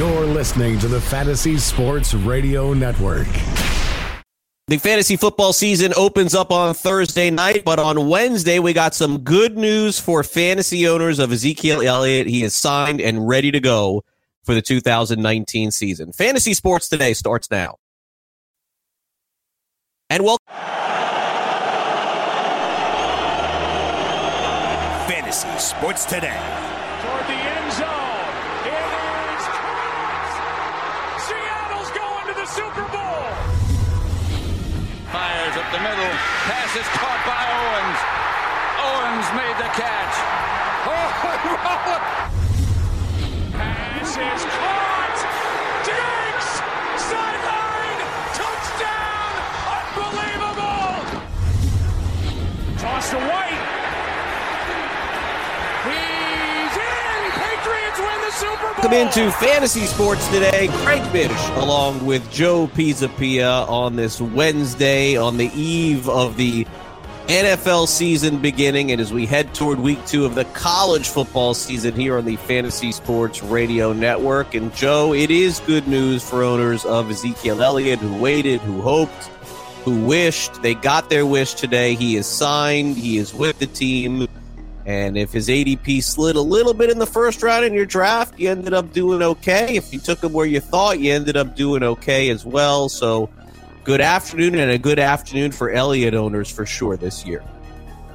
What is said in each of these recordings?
You're listening to the Fantasy Sports Radio Network. The fantasy football season opens up on Thursday night, but on Wednesday, we got some good news for fantasy owners of Ezekiel Elliott. He is signed and ready to go for the 2019 season. Fantasy Sports Today starts now. And welcome. Fantasy Sports Today. Welcome into Fantasy Sports today. Craig Mish along with Joe Pisapia on this Wednesday on the eve of the NFL season beginning and as we head toward week two of the college football season here on the Fantasy Sports Radio Network. And Joe, it is good news for owners of Ezekiel Elliott who waited, who hoped, who wished. They got their wish today. He is signed, he is with the team. And if his ADP slid a little bit in the first round in your draft, you ended up doing okay. If you took him where you thought, you ended up doing okay as well. So, good afternoon and a good afternoon for Elliott owners for sure this year.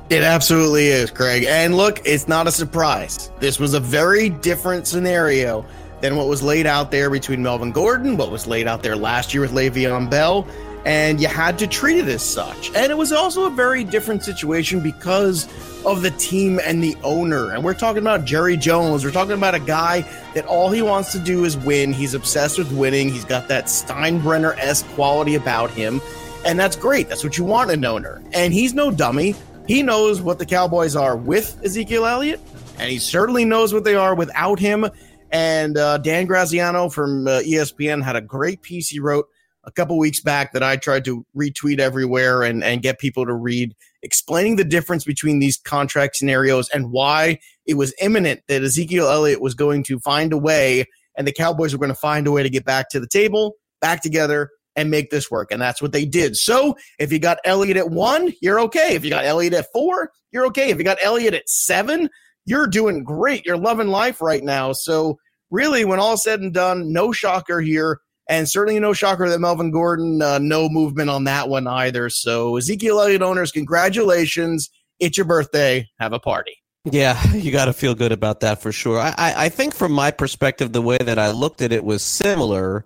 It absolutely is, Craig. And look, it's not a surprise. This was a very different scenario than what was laid out there between Melvin Gordon, what was laid out there last year with Le'Veon Bell, and you had to treat it as such. And it was also a very different situation because of the team and the owner. And we're talking about Jerry Jones. We're talking about a guy that all he wants to do is win. He's obsessed with winning. He's got that Steinbrenner esque quality about him. And that's great. That's what you want in an owner. And he's no dummy. He knows what the Cowboys are with Ezekiel Elliott, and he certainly knows what they are without him. And uh, Dan Graziano from uh, ESPN had a great piece he wrote a couple weeks back that I tried to retweet everywhere and, and get people to read, explaining the difference between these contract scenarios and why it was imminent that Ezekiel Elliott was going to find a way and the Cowboys were going to find a way to get back to the table, back together, and make this work. And that's what they did. So if you got Elliott at one, you're okay. If you got Elliott at four, you're okay. If you got Elliott at seven, you're doing great. You're loving life right now. So really, when all said and done, no shocker here. And certainly no shocker that Melvin Gordon, uh, no movement on that one either. So Ezekiel Elliott owners, congratulations. It's your birthday. Have a party. Yeah, you got to feel good about that for sure. I, I, I think from my perspective, the way that I looked at it was similar.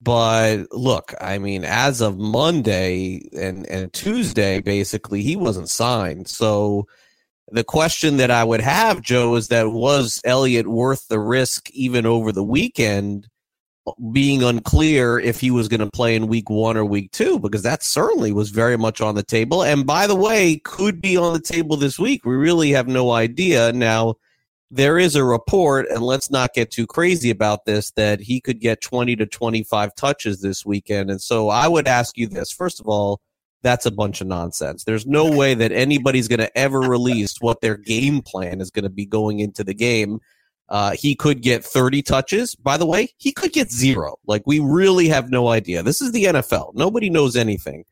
But look, I mean, as of Monday and, and Tuesday, basically, he wasn't signed. So the question that I would have, Joe, is that was Elliott worth the risk even over the weekend? Being unclear if he was going to play in week one or week two, because that certainly was very much on the table. And by the way, could be on the table this week. We really have no idea. Now, there is a report, and let's not get too crazy about this, that he could get 20 to 25 touches this weekend. And so I would ask you this first of all, that's a bunch of nonsense. There's no way that anybody's going to ever release what their game plan is going to be going into the game. Uh, he could get 30 touches. By the way, he could get zero. Like, we really have no idea. This is the NFL. Nobody knows anything.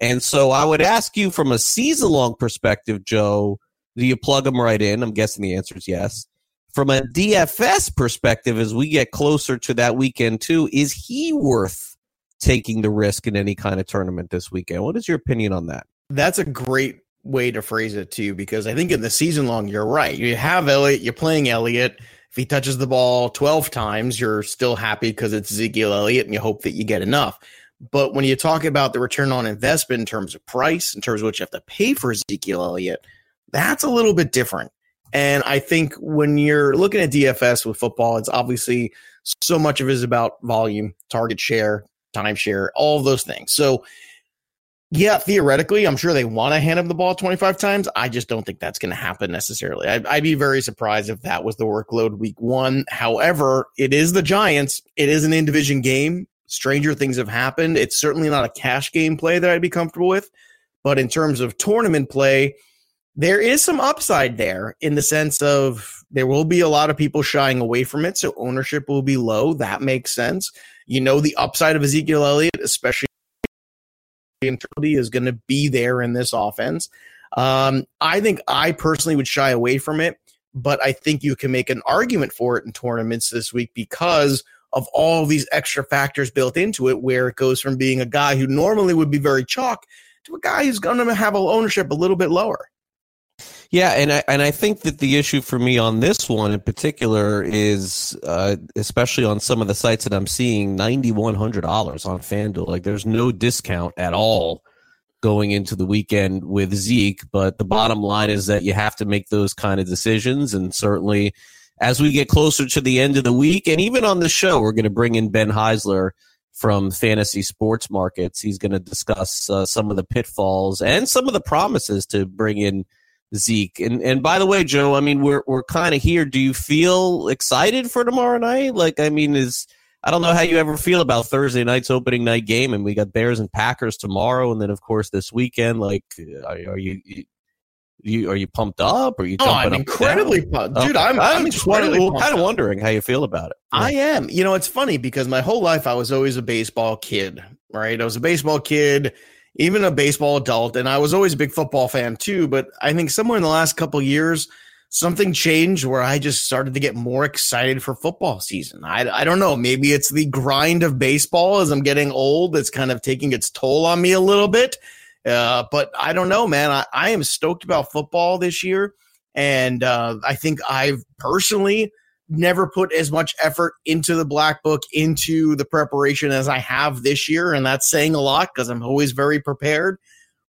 And so I would ask you from a season long perspective, Joe, do you plug him right in? I'm guessing the answer is yes. From a DFS perspective, as we get closer to that weekend, too, is he worth taking the risk in any kind of tournament this weekend? What is your opinion on that? That's a great way to phrase it too, because I think in the season long, you're right. You have Elliott, you're playing Elliott. If he touches the ball 12 times, you're still happy because it's Ezekiel Elliott and you hope that you get enough. But when you talk about the return on investment in terms of price, in terms of what you have to pay for Ezekiel Elliott, that's a little bit different. And I think when you're looking at DFS with football, it's obviously so much of it is about volume, target share, timeshare, all those things. So, yeah, theoretically, I'm sure they want to hand him the ball 25 times. I just don't think that's going to happen necessarily. I'd, I'd, be very surprised if that was the workload week one. However, it is the Giants. It is an in division game. Stranger things have happened. It's certainly not a cash game play that I'd be comfortable with. But in terms of tournament play, there is some upside there in the sense of there will be a lot of people shying away from it. So ownership will be low. That makes sense. You know, the upside of Ezekiel Elliott, especially is going to be there in this offense. Um, I think I personally would shy away from it, but I think you can make an argument for it in tournaments this week because of all these extra factors built into it, where it goes from being a guy who normally would be very chalk to a guy who's going to have ownership a little bit lower. Yeah, and I and I think that the issue for me on this one in particular is, uh, especially on some of the sites that I'm seeing, ninety one hundred dollars on FanDuel. Like, there's no discount at all going into the weekend with Zeke. But the bottom line is that you have to make those kind of decisions, and certainly as we get closer to the end of the week, and even on the show, we're going to bring in Ben Heisler from Fantasy Sports Markets. He's going to discuss uh, some of the pitfalls and some of the promises to bring in Zeke. And and by the way, Joe, I mean we're we're kind of here. Do you feel excited for tomorrow night? Like, I mean, is I don't know how you ever feel about Thursday night's opening night game, and we got Bears and Packers tomorrow, and then of course this weekend. Like, are, are you, you are you pumped up? Or are you? Oh, I'm incredibly pumped, dude. Okay. I'm, I'm, I'm kind of wondering how you feel about it. I am. You know, it's funny because my whole life I was always a baseball kid. Right, I was a baseball kid even a baseball adult, and I was always a big football fan too. But I think somewhere in the last couple years, something changed where I just started to get more excited for football season. I, I don't know. Maybe it's the grind of baseball as I'm getting old that's kind of taking its toll on me a little bit. Uh, but I don't know, man. I, I am stoked about football this year. And uh, I think I've personally never put as much effort into the black book into the preparation as I have this year, and that's saying a lot because I'm always very prepared.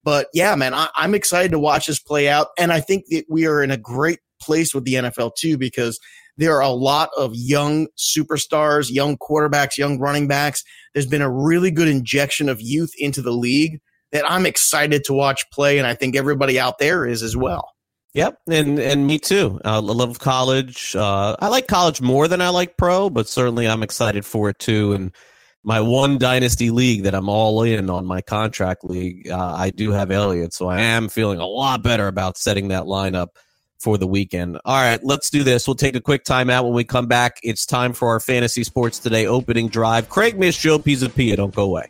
But yeah, man, I, I'm excited to watch this play out, and I think that we are in a great place with the NFL too because there are a lot of young superstars, young quarterbacks, young running backs. There's been a really good injection of youth into the league that I'm excited to watch play, and I think everybody out there is as well. Yep, and and me too. Uh, I love college. Uh, I like college more than I like pro, but certainly I'm excited for it too. And my one dynasty league that I'm all in on my contract league, uh, I do have Elliott, so I am feeling a lot better about setting that lineup for the weekend. All right, let's do this. We'll take a quick timeout. When we come back, it's time for our fantasy sports today opening drive. Craig Mish, Joe Pisapia. Don't go away.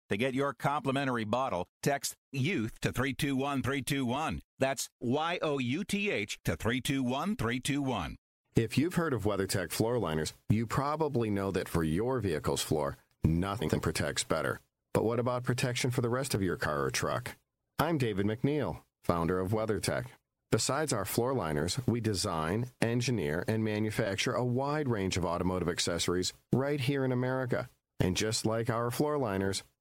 To get your complimentary bottle, text YOUTH to 321321. That's Y O U T H to 321321. If you've heard of WeatherTech floor liners, you probably know that for your vehicle's floor, nothing protects better. But what about protection for the rest of your car or truck? I'm David McNeil, founder of WeatherTech. Besides our floor liners, we design, engineer, and manufacture a wide range of automotive accessories right here in America. And just like our floor liners,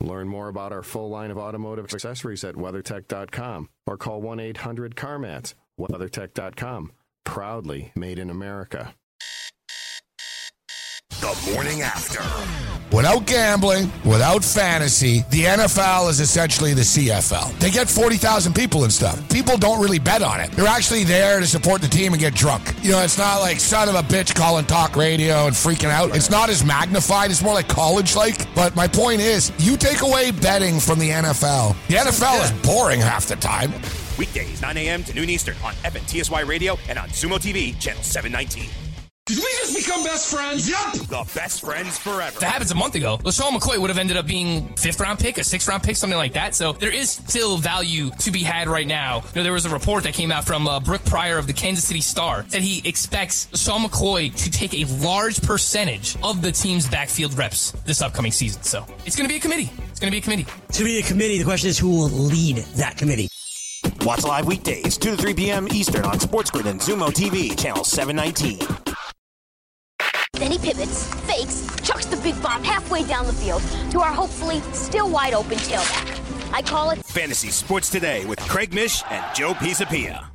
Learn more about our full line of automotive accessories at WeatherTech.com or call 1 800 CarMats. WeatherTech.com. Proudly made in America. The morning after. Without gambling, without fantasy, the NFL is essentially the CFL. They get 40,000 people and stuff. People don't really bet on it. They're actually there to support the team and get drunk. You know, it's not like son of a bitch calling talk radio and freaking out. It's not as magnified. It's more like college like. But my point is, you take away betting from the NFL. The NFL is boring half the time. Weekdays, 9 a.m. to noon Eastern on FNTSY Radio and on Xumo TV, channel 719. Did we just become best friends? Yup! The best friends forever. That happens a month ago. LeSean McCoy would have ended up being fifth round pick, a sixth round pick, something like that. So there is still value to be had right now. You know, there was a report that came out from uh, Brooke Pryor of the Kansas City Star that he expects LeSean McCoy to take a large percentage of the team's backfield reps this upcoming season. So it's going to be a committee. It's going to be a committee. To be a committee, the question is who will lead that committee. Watch live weekdays, 2 to 3 p.m. Eastern on SportsGrid and Xumo TV, channel 719. Then he pivots, fakes, chucks the big bomb halfway down the field to our hopefully still wide open tailback. I call it Fantasy Sports Today with Craig Mish and Joe Pisapia.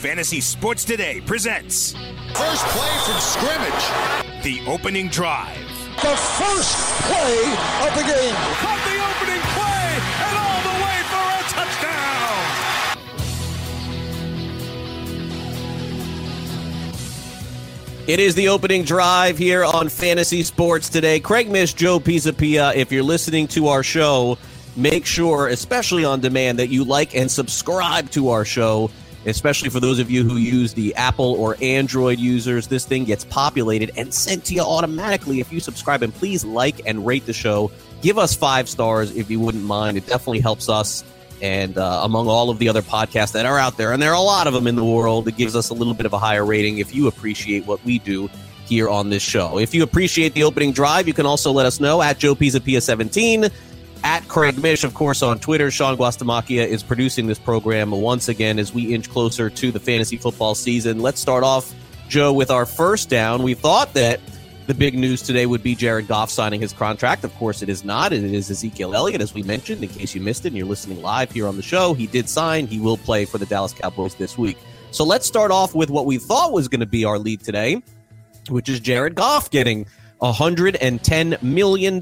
Fantasy Sports Today presents First play from scrimmage. The Opening Drive. The first play of the game. Caught the opening It is the opening drive here on Fantasy Sports today. Craig Mish, Joe Pisapia. If you're listening to our show, make sure, especially on demand, that you like and subscribe to our show. Especially for those of you who use the Apple or Android users, this thing gets populated and sent to you automatically if you subscribe. And please like and rate the show. Give us five stars if you wouldn't mind. It definitely helps us and uh, among all of the other podcasts that are out there, and there are a lot of them in the world, it gives us a little bit of a higher rating if you appreciate what we do here on this show. If you appreciate the opening drive, you can also let us know at Joe Pisapia 17 at Craig Mish, of course, on Twitter. Sean Guastamacchia is producing this program once again as we inch closer to the fantasy football season. Let's start off, Joe, with our first down. We thought that the big news today would be Jared Goff signing his contract. Of course, it is not. It is Ezekiel Elliott, as we mentioned, in case you missed it and you're listening live here on the show. He did sign. He will play for the Dallas Cowboys this week. So let's start off with what we thought was going to be our lead today, which is Jared Goff getting $110 million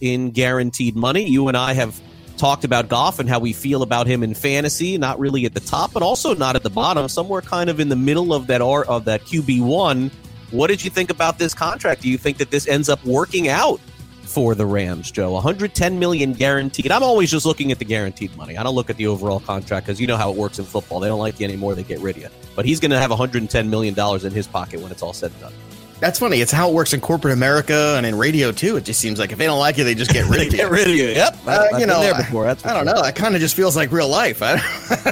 in guaranteed money. You and I have talked about Goff and how we feel about him in fantasy, not really at the top, but also not at the bottom, somewhere kind of in the middle of that R of that QB one. What did you think about this contract? Do you think that this ends up working out for the Rams, Joe? 110 million guaranteed. I'm always just looking at the guaranteed money. I don't look at the overall contract because you know how it works in football. They don't like you anymore, they get rid of you. But he's going to have 110 million dollars in his pocket when it's all said and done. That's funny. It's how it works in corporate America and in radio too. It just seems like if they don't like you, they just get rid of you. get rid of you. Yep. Uh, I've you know, there before. That's I don't know. That kind of just feels like real life. I,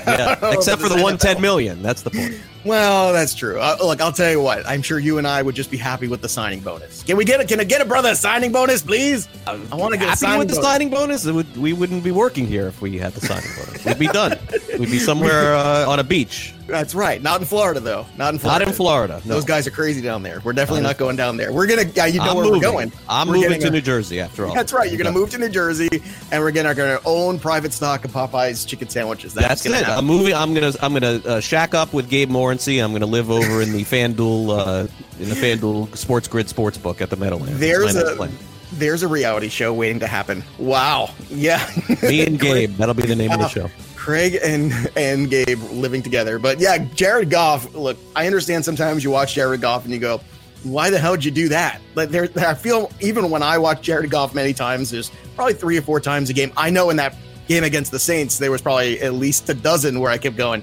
yeah. Except for the 110 million. That's the point. Well, that's true. Uh, look, I'll tell you what. I'm sure you and I would just be happy with the signing bonus. Can we get it? Can I get a brother a signing bonus, please? I want to get a Happy signing with the bonus. signing bonus? Would, we wouldn't be working here if we had the signing bonus. We'd be done. We'd be somewhere uh, on a beach. That's right. Not in Florida, though. Not in Florida. Not in Florida. No. Those guys are crazy down there. We're definitely Not going down there. We're gonna. Yeah, you know I'm where moving. we're going. I'm We're moving to a- New Jersey after all. That's right. You're gonna move to New Jersey, and we're gonna, gonna own private stock of Popeyes chicken sandwiches. That's, That's, gonna it. happen. I'm moving. I'm gonna. I'm gonna uh, shack up with Gabe Morency. I'm gonna live over in the FanDuel, uh, in the FanDuel Sports Grid Sportsbook at the Meadowlands. There's That's my next a there's a reality show waiting to happen. Wow. Yeah. Me and Gabe. That'll be the name of the show. Craig and and Gabe living together. But yeah, Jared Goff. Look, I understand sometimes you watch Jared Goff and you go, "Why the hell did you do that?" But there, I feel even when I watch Jared Goff many times, there's probably three or four times a game. I know in that game against the Saints, there was probably at least a dozen where I kept going,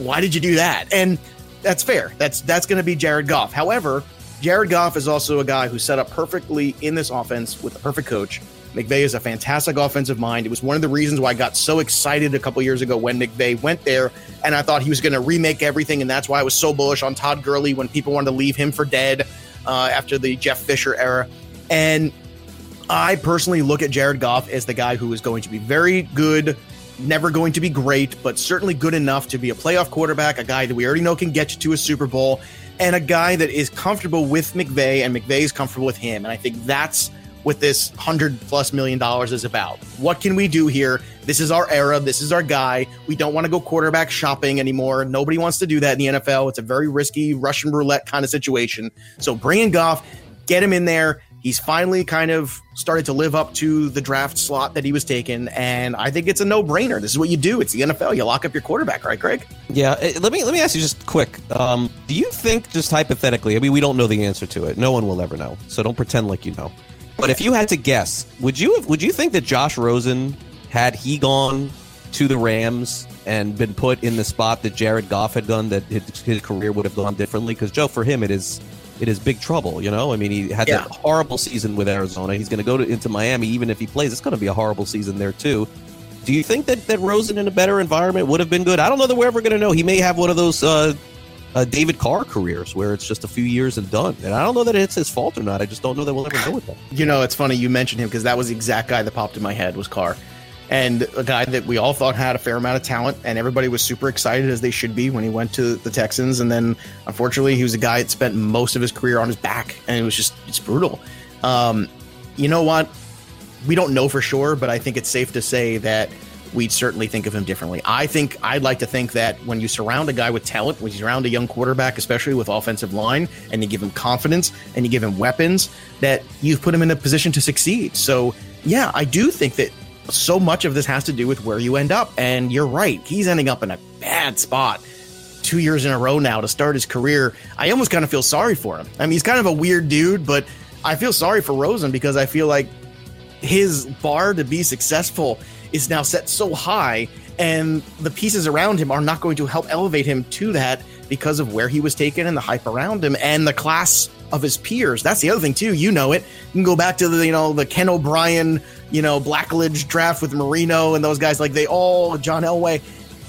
"Why did you do that?" And that's fair. That's that's going to be Jared Goff. However, Jared Goff is also a guy who set up perfectly in this offense with the perfect coach. McVay is a fantastic offensive mind. It was one of the reasons why I got so excited a couple years ago when McVay went there, and I thought he was going to remake everything, and that's why I was so bullish on Todd Gurley when people wanted to leave him for dead uh, after the Jeff Fisher era. And I personally look at Jared Goff as the guy who is going to be very good, never going to be great, but certainly good enough to be a playoff quarterback, a guy that we already know can get you to a Super Bowl, and a guy that is comfortable with McVay and McVay is comfortable with him. And I think that's what this hundred plus million dollars is about. What can we do here? This is our era. This is our guy. We don't want to go quarterback shopping anymore. Nobody wants to do that in the NFL. It's a very risky Russian roulette kind of situation. So bring in Goff, get him in there. He's finally kind of started to live up to the draft slot that he was taken, and I think it's a no-brainer. This is what you do. It's the NFL. You lock up your quarterback, right, Greg? Yeah, eh, let me let me ask you just quick. Um, do you think, just hypothetically, I mean, we don't know the answer to it. No one will ever know, so don't pretend like you know. But if you had to guess, would you have, would you think that Josh Rosen had he gone to the Rams and been put in the spot that Jared Goff had done, that his, his career would have gone differently? Because Joe, for him, it is it is big trouble. You know, I mean, he had Yeah. that horrible season with Arizona. He's going to go into Miami, even if he plays. It's going to be a horrible season there too. Do you think that, that Rosen in a better environment would have been good? I don't know that we're ever going to know. He may have one of those uh, uh, David Carr careers where it's just a few years and done. And I don't know that it's his fault or not. I just don't know that we'll ever know with that. You know, it's funny you mentioned him because that was the exact guy that popped in my head was Carr, and a guy that we all thought had a fair amount of talent, and everybody was super excited as they should be when he went to the Texans, and then unfortunately he was a guy that spent most of his career on his back, and it was just it's brutal. Um, you know what? We don't know for sure, but I think it's safe to say that we'd certainly think of him differently. I think I'd like to think that when you surround a guy with talent, when you surround a young quarterback, especially with offensive line, and you give him confidence and you give him weapons, that you've put him in a position to succeed. So, yeah, I do think that so much of this has to do with where you end up. And you're right, he's ending up in a bad spot two years in a row now to start his career. I almost kind of feel sorry for him. I mean, he's kind of a weird dude, but I feel sorry for Rosen because I feel like his bar to be successful is now set so high and the pieces around him are not going to help elevate him to that because of where he was taken and the hype around him and the class of his peers. That's the other thing too. You know it. You can go back to the you know the Ken O'Brien, you know Blackledge draft with Marino and those guys. Like they all John Elway.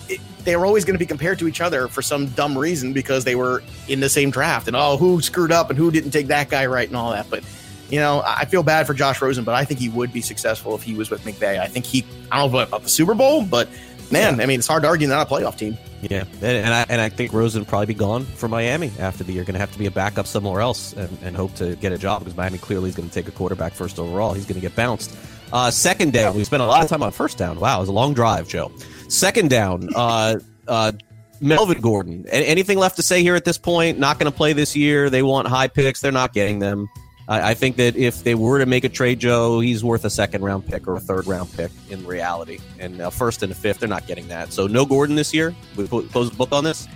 It, they were always going to be compared to each other for some dumb reason because they were in the same draft and oh who screwed up and who didn't take that guy right and all that. But you know, I feel bad for Josh Rosen, but I think he would be successful if he was with McVay. I think he, I don't know about the Super Bowl, but man, I mean, it's hard to argue not a playoff team. Yeah, and, and I and I think Rosen probably be gone for Miami after the year. Going to have to be a backup somewhere else and, and hope to get a job because Miami clearly is going to take a quarterback first overall. He's going to get bounced. Uh, second down, we spent a lot of time on first down. Wow, it was a long drive, Joe. Second down, uh, uh, Melvin Gordon. Anything left to say here at this point? Not going to play this year. They want high picks. They're not getting them. I, I think that if they were to make a trade, Joe, he's worth a second round pick or a third round pick in reality. And a first and a fifth, they're not getting that. So no Gordon this year. We close the book on this.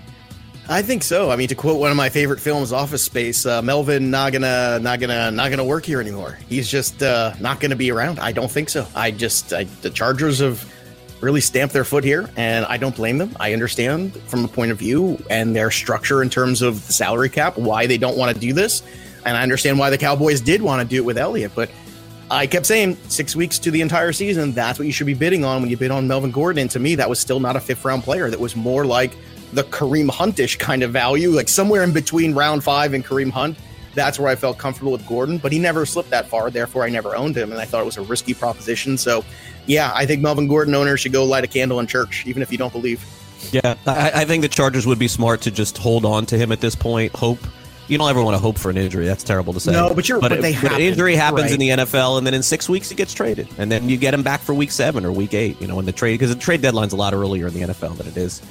I think so. I mean, to quote one of my favorite films, Office Space, uh, Melvin not gonna, not gonna, not gonna work here anymore. He's just uh, not gonna be around. I don't think so. I just, I, the Chargers have really stamped their foot here, and I don't blame them. I understand from a point of view and their structure in terms of the salary cap why they don't want to do this, and I understand why the Cowboys did want to do it with Elliott, but. I kept saying six weeks to the entire season. That's what you should be bidding on when you bid on Melvin Gordon. And to me, that was still not a fifth round player. That was more like the Kareem Huntish kind of value, like somewhere in between round five and Kareem Hunt. That's where I felt comfortable with Gordon, but he never slipped that far. Therefore, I never owned him, and I thought it was a risky proposition. So, yeah, I think Melvin Gordon owners should go light a candle in church, even if you don't believe. Yeah, I, I think the Chargers would be smart to just hold on to him at this point. Hope you don't ever want to hope for an injury. That's terrible to say. No, but you're- but they an happen, injury happens right. in the NFL, and then in six weeks he gets traded, and then you get him back for week seven or week eight. You know, when the trade because the trade deadline's a lot earlier in the NFL than it is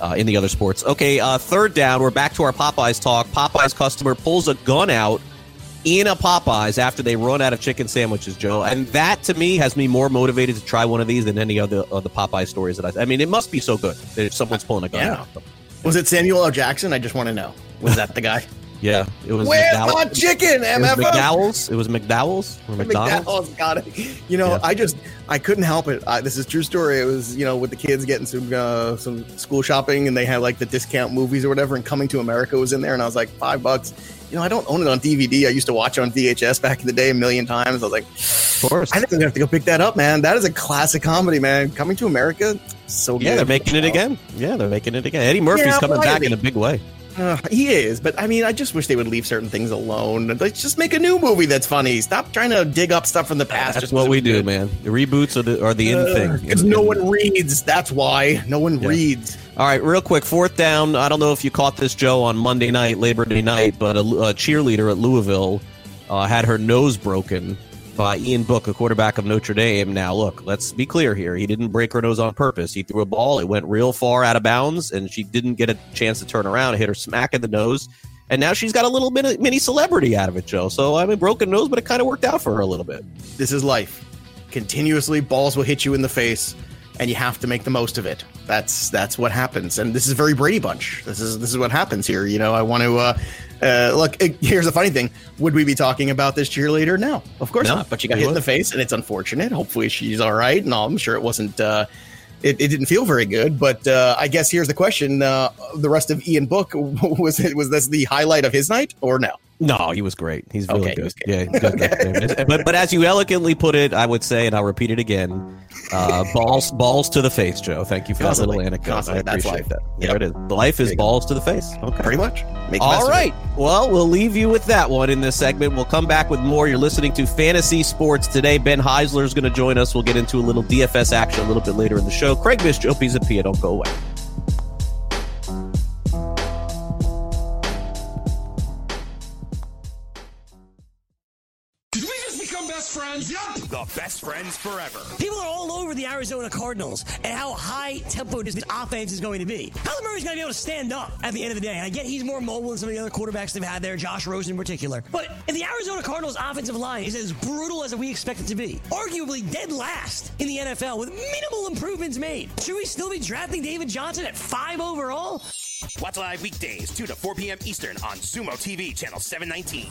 uh, in the other sports. Okay, uh, third down. We're back to our Popeyes talk. Popeyes customer pulls a gun out in a Popeyes after they run out of chicken sandwiches, Joe, and that to me has me more motivated to try one of these than any other of the Popeye stories that I. I mean, it must be so good that if someone's pulling a gun Yeah. out. Was it Samuel L. Jackson? I just want to know. Was that the guy? Yeah, it was. Where's McDowell- my chicken, It was MFO? McDowell's. It was McDowell's or McDonald's. McDowell's got it. You know, I just I couldn't help it. I, this is a true story. It was you know with the kids getting some uh, some school shopping and they had like the discount movies or whatever. And Coming to America was in there, and I was like five bucks. You know, I don't own it on DVD. I used to watch it on VHS back in the day a million times. I was like, of course, I think I'm gonna have to go pick that up, man. That is a classic comedy, man. Coming to America, so good. Yeah, they're making it again. Yeah, they're making it again. Eddie Murphy's Yeah, coming back in a big way. Uh, he is, but I mean, I just wish they would leave certain things alone. Let's just make a new movie that's funny. Stop trying to dig up stuff from the past. That's what we do, good. man. The reboots are the are the in thing. Because no one reads. That's why no one Yeah. reads. All right, real quick, fourth down. I don't know if you caught this, Joe, on Monday night, Labor Day night, but a, a cheerleader at Louisville uh, had her nose broken by Ian Book, a quarterback of Notre Dame. Now, look, let's be clear here. He didn't break her nose on purpose. He threw a ball, it went real far out of bounds, and she didn't get a chance to turn around. It hit her smack in the nose. And now she's got a little bit of mini celebrity out of it, Joe. So, I mean, broken nose, but it kind of worked out for her a little bit. This is life. Continuously, balls will hit you in the face, and you have to make the most of it. That's that's what happens. And this is very Brady Bunch. This is this is what happens here. You know, I want to uh, uh, look. It, here's the funny thing: Would we be talking about this cheerleader? No, of course No, not. But she got hit in the face, and it's unfortunate. Hopefully, she's all right. And I'm sure it wasn't. Uh, it, it didn't feel very good, but uh, I guess here's the question: uh, the rest of Ian Book was it was this the highlight of his night or no? No, he was great. He's really Okay, he good. was Yeah, good, good. but but as you elegantly put it, I would say, and I'll repeat it again: uh, balls balls to the face, Joe. Thank you for Constantly. that little anecdote. Constantly. I That's appreciate life. that. There it is. Life is balls to the face. Okay, Pretty much. Make All right. Well, we'll leave you with that one in this segment. We'll come back with more. You're listening to Fantasy Sports today. Ben Heisler is going to join us. We'll get into a little DFS action a little bit later in the show. Craig Mish, Joe Pisapia. Don't go away. Friends forever. People are all over the Arizona Cardinals and how high tempo this offense is going to be. Kyler Murray's going to be able to stand up at the end of the day. And I get he's more mobile than some of the other quarterbacks they've had there, Josh Rosen in particular. But if the Arizona Cardinals offensive line is as brutal as we expect it to be, arguably dead last in the NFL with minimal improvements made, should we still be drafting David Johnson at five overall? Watch live weekdays, 2 to 4 p.m. Eastern on Xumo TV, channel 719.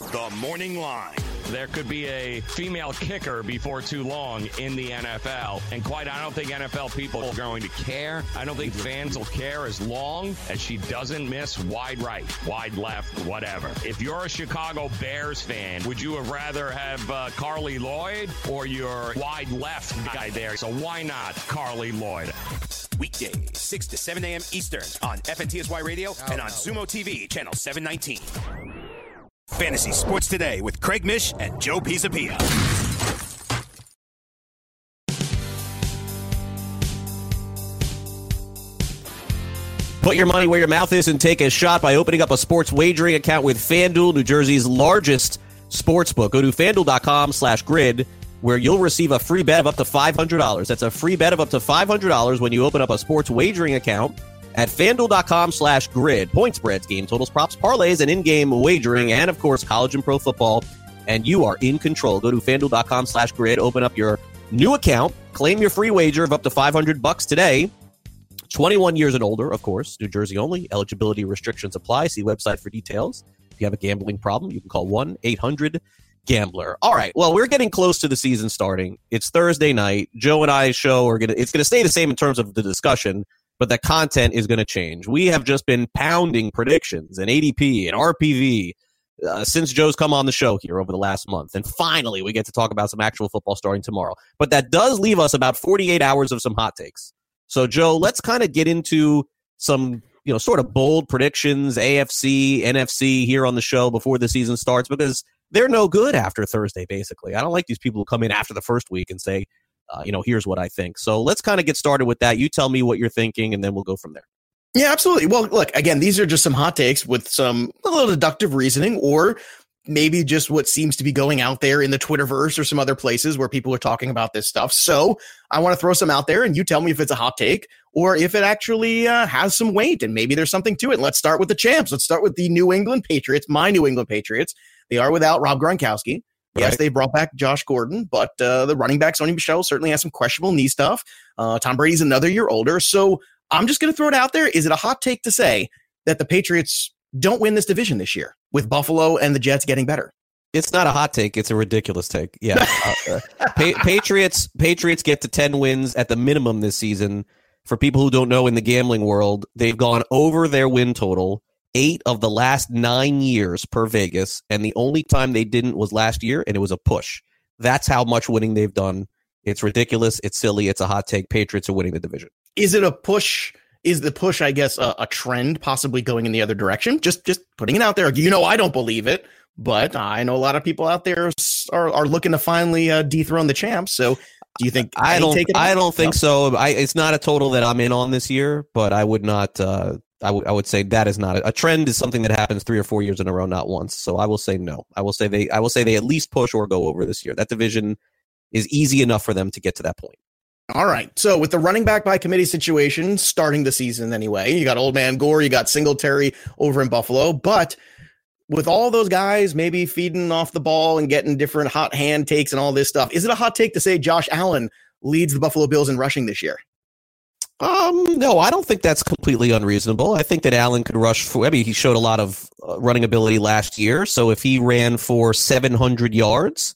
The Morning Line. There could be a female kicker before too long in the NFL. And quite, I don't think NFL people are going to care. I don't think fans will care as long as she doesn't miss wide right, wide left, whatever. If you're a Chicago Bears fan, would you have rather have uh, Carly Lloyd or your wide left guy there? So why not Carly Lloyd? Weekdays, 6 to 7 a.m. Eastern on FNTSY Radio and on Xumo TV, channel 719. Fantasy Sports Today with Craig Mish and Joe Pisapia. Put your money where your mouth is and take a shot by opening up a sports wagering account with FanDuel, New Jersey's largest sports book. Go to fanduel.com slash grid where you'll receive a free bet of up to $500. That's a free bet of up to $500 when you open up a sports wagering account at fanduel.com slash grid. Point spreads, game totals, props, parlays, and in-game wagering, and of course, college and pro football. And you are in control. Go to fanduel.com slash grid, open up your new account, claim your free wager of up to 500 bucks today. 21 years and older, of course, New Jersey only. Eligibility restrictions apply. See website for details. If you have a gambling problem, you can call 1 800 Gambler. All right. Well, we're getting close to the season starting. It's Thursday night. Joe and I show are to, it's to stay the same in terms of the discussion, but the content is going to change. We have just been pounding predictions and ADP and RPV uh, since Joe's come on the show here over the last month. And finally, we get to talk about some actual football starting tomorrow. But that does leave us about 48 hours of some hot takes. So, Joe, let's kind of get into some, you know, sort of bold predictions, AFC, NFC here on the show before the season starts because they're no good after Thursday, basically. I don't like these people who come in after the first week and say, uh, you know, here's what I think. So let's kind of get started with that. You tell me what you're thinking, and then we'll go from there. Yeah, absolutely. Well, look, again, these are just some hot takes with some a little deductive reasoning, or maybe just what seems to be going out there in the Twitterverse or some other places where people are talking about this stuff. So I want to throw some out there, and you tell me if it's a hot take or if it actually uh, has some weight, and maybe there's something to it. Let's start with the champs. Let's start with the New England Patriots, my New England Patriots. They are without Rob Gronkowski. Yes, they brought back Josh Gordon, but uh, the running back Sony Michel certainly has some questionable knee stuff. Uh, Tom Brady's another year older, so I'm just going to throw it out there. Is it a hot take to say that the Patriots don't win this division this year with Buffalo and the Jets getting better? It's not a hot take; it's a ridiculous take. Yeah, uh, pa- Patriots Patriots get to ten wins at the minimum this season. For people who don't know, in the gambling world, they've gone over their win total eight of the last nine years per Vegas, and the only time they didn't was last year, and it was a push. That's how much winning they've done. It's ridiculous. It's silly. It's a hot take. Patriots are winning the division. Is it a push? Is the push, I guess, a, a trend possibly going in the other direction? Just, just putting it out there. You know, I don't believe it, but I know a lot of people out there are, are looking to finally uh, dethrone the champs. So, do you think I don't? I don't think no. so. I, it's not a total that I'm in on this year, but I would not. Uh, I would I would say that is not a, a, trend. Is something that happens three or four years in a row, not once. So I will say no. I will say they I will say they at least push or go over this year. That division is easy enough for them to get to that point. All right. So with the running back by committee situation starting the season anyway, you got old man Gore, you got Singletary over in Buffalo, but with all those guys maybe feeding off the ball and getting different hot hand takes and all this stuff, is it a hot take to say Josh Allen leads the Buffalo Bills in rushing this year? Um, no, I don't think that's completely unreasonable. I think that Allen could rush for. I mean, he showed a lot of uh, running ability last year. So if he ran for 700 yards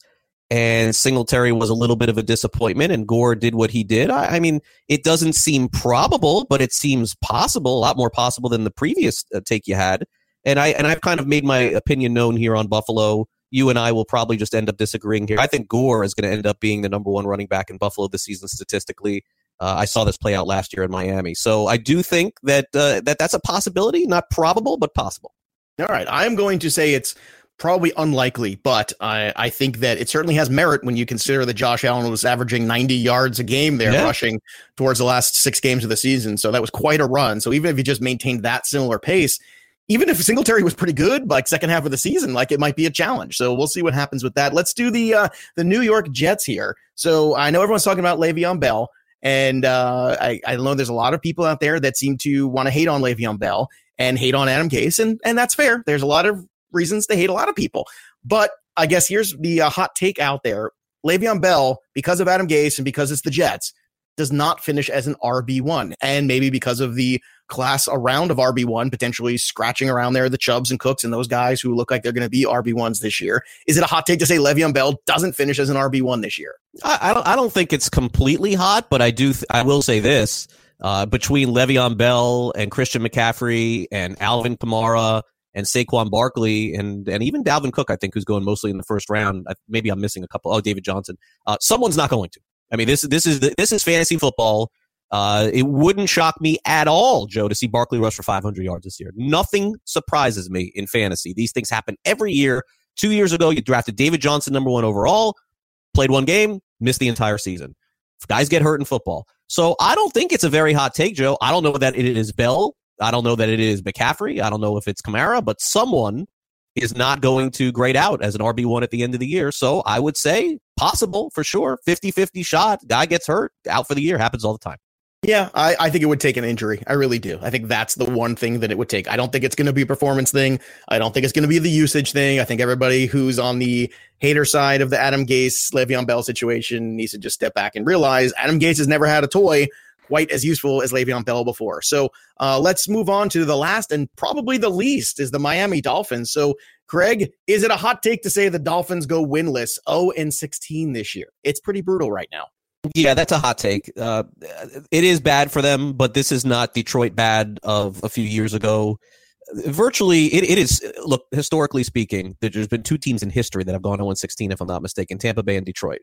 and Singletary was a little bit of a disappointment and Gore did what he did, I, I mean, it doesn't seem probable, but it seems possible, a lot more possible than the previous uh, take you had. And I and I've kind of made my opinion known here on Buffalo. You and I will probably just end up disagreeing here. I think Gore is going to end up being the number one running back in Buffalo this season statistically. Uh, I saw this play out last year in Miami, so I do think that uh, that that's a possibility, not probable, but possible. All right, I am going to say it's probably unlikely, but I, I think that it certainly has merit when you consider that Josh Allen was averaging 90 yards a game there, yeah. rushing towards the last six games of the season. So that was quite a run. So even if you just maintained that similar pace, even if Singletary was pretty good, like second half of the season, like it might be a challenge. So we'll see what happens with that. Let's do the uh, the New York Jets here. So I know everyone's talking about Le'Veon Bell, and uh, I, I know there's a lot of people out there that seem to want to hate on Le'Veon Bell and hate on Adam Gase, and and that's fair. There's a lot of reasons to hate a lot of people, but I guess here's the uh, hot take out there: Le'Veon Bell, because of Adam Gase and because it's the Jets, does not finish as an RB1. And maybe because of the class around of RB1, potentially scratching around there, the Chubbs and Cooks and those guys who look like they're going to be RB1s this year. Is it a hot take to say Le'Veon Bell doesn't finish as an RB1 this year? I, I don't. I don't think it's completely hot, but I do. Th- I will say this: uh, between Le'Veon Bell and Christian McCaffrey and Alvin Kamara and Saquon Barkley and and even Dalvin Cook, I think, who's going mostly in the first round. Maybe I'm missing a couple. Oh, David Johnson. Uh, someone's not going to. I mean, this this is this is fantasy football. Uh, it wouldn't shock me at all, Joe, to see Barkley rush for 500 yards this year. Nothing surprises me in fantasy. These things happen every year. Two years ago, you drafted David Johnson number one overall, played one game, missed the entire season. Guys get hurt in football. So I don't think it's a very hot take, Joe. I don't know that it is Bell. I don't know that it is McCaffrey. I don't know if it's Kamara, but someone is not going to grade out as an RB1 at the end of the year. So I would say possible for sure. 50 50 shot. Guy gets hurt, out for the year. Happens all the time. Yeah, I, I think it would take an injury. I really do. I think that's the one thing that it would take. I don't think it's going to be a performance thing. I don't think it's going to be the usage thing. I think everybody who's on the hater side of the Adam Gase, Le'Veon Bell situation needs to just step back and realize Adam Gase has never had a toy quite as useful as Le'Veon Bell before. So uh, let's move on to the last and probably the least is the Miami Dolphins. So Craig, is it a hot take to say the Dolphins go winless 0 and 16 this year? It's pretty brutal right now. Yeah, that's a hot take. Uh, it is bad for them, but this is not Detroit bad of a few years ago. Virtually, it, it is. Look, historically speaking, there's been two teams in history that have gone 0 16, if I'm not mistaken Tampa Bay and Detroit.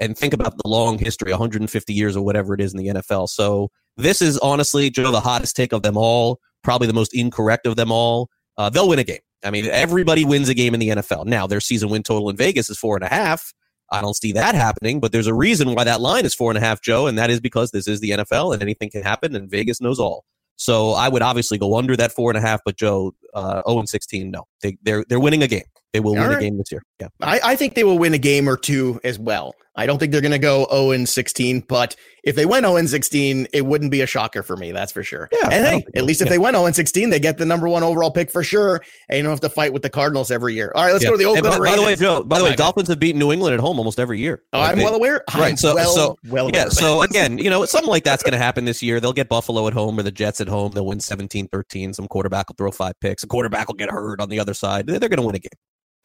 And think about the long history 150 years or whatever it is in the NFL. So, this is honestly, Joe, the hottest take of them all, probably the most incorrect of them all. Uh, they'll win a game. I mean, everybody wins a game in the NFL. Now, their season win total in Vegas is four and a half. I don't see that happening, but there's a reason why that line is four and a half, Joe, and that is because this is the NFL and anything can happen, and Vegas knows all. So I would obviously go under that four and a half, but Joe, uh, 0 and 16, no, they, they're they're winning a game. They will all win right. a game this year. Yeah, I, I think they will win a game or two as well. I don't think they're going to go 0 and 16, but if they went 0 and 16, it wouldn't be a shocker for me. That's for sure. Yeah, and hey, at least if yeah. they went 0 and 16, they get the number one overall pick for sure. And you don't have to fight with the Cardinals every year. All right, let's yeah. go to the Oakland by, By the way, Joe, by the way, Dolphins have beaten New England at home almost every year. Oh, I'm they, well aware. Right. I'm so, well, so, well yeah. So again, you know, something like that's going to happen this year. They'll get Buffalo at home or the Jets at home. They'll win 17-13. Some quarterback will throw five picks. A quarterback will get hurt on the other side. They're going to win a game.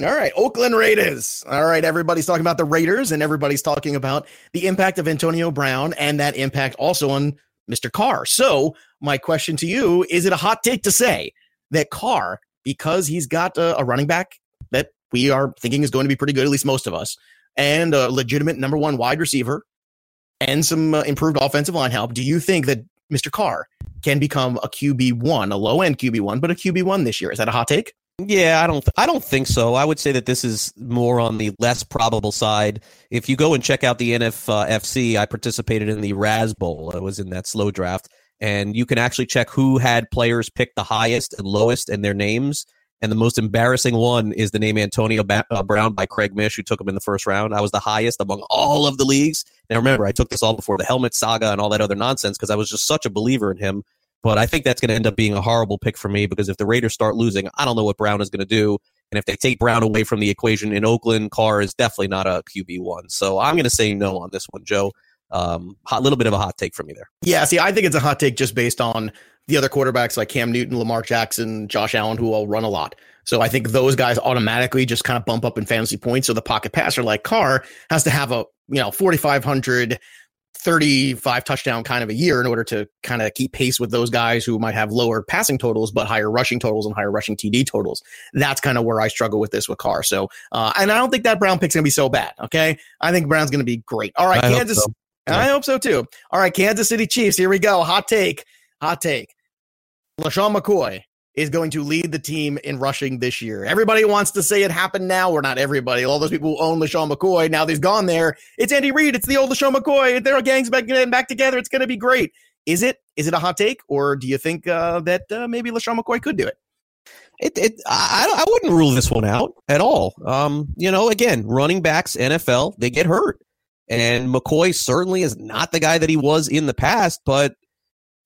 All right, Oakland Raiders. All right, everybody's talking about the Raiders and everybody's talking about the impact of Antonio Brown and that impact also on Mr. Carr. So, my question to you is it a hot take to say that Carr, because he's got a, a running back that we are thinking is going to be pretty good, at least most of us, and a legitimate number one wide receiver and some uh, improved offensive line help, do you think that Mr. Carr can become a QB1, a low end QB1, but a QB1 this year? Is that a hot take? Yeah, I don't. I don't think so. I would say that this is more on the less probable side. If you go and check out the NFFC, I participated in the Raz Bowl. I was in that slow draft, and you can actually check who had players pick the highest and lowest and their names. And the most embarrassing one is the name Antonio ba- uh, Brown by Craig Mish, who took him in the first round. I was the highest among all of the leagues. Now remember, I took this all before the helmet saga and all that other nonsense because I was just such a believer in him. But I think that's going to end up being a horrible pick for me because if the Raiders start losing, I don't know what Brown is going to do. And if they take Brown away from the equation in Oakland, Carr is definitely not a QB one. So I'm going to say no on this one, Joe. Um, a little bit of a hot take for me there. Yeah, see, I think it's a hot take just based on the other quarterbacks like Cam Newton, Lamar Jackson, Josh Allen, who all run a lot. So I think those guys automatically just kind of bump up in fantasy points. So the pocket passer like Carr has to have a you know 4,500 35 touchdown kind of a year in order to kind of keep pace with those guys who might have lower passing totals but higher rushing totals and higher rushing TD totals. That's kind of where I struggle with this with Carr. So, uh, and I don't think that Brown pick's going to be so bad. Okay. I think Brown's going to be great. All right. I Kansas. Hope so. yeah. I hope so too. All right. Kansas City Chiefs. Here we go. Hot take. Hot take. LeSean McCoy is going to lead the team in rushing this year. Everybody wants to say it happened now, or not everybody. All those people who own LeSean McCoy, now he's gone there. It's Andy Reid. It's the old LeSean McCoy. They're gangs back, back together. It's going to be great. Is it? Is it a hot take, or do you think uh, that uh, maybe LeSean McCoy could do it? it, it I, I wouldn't rule this one out at all. Um, you know, again, running backs, NFL, they get hurt. And McCoy certainly is not the guy that he was in the past, but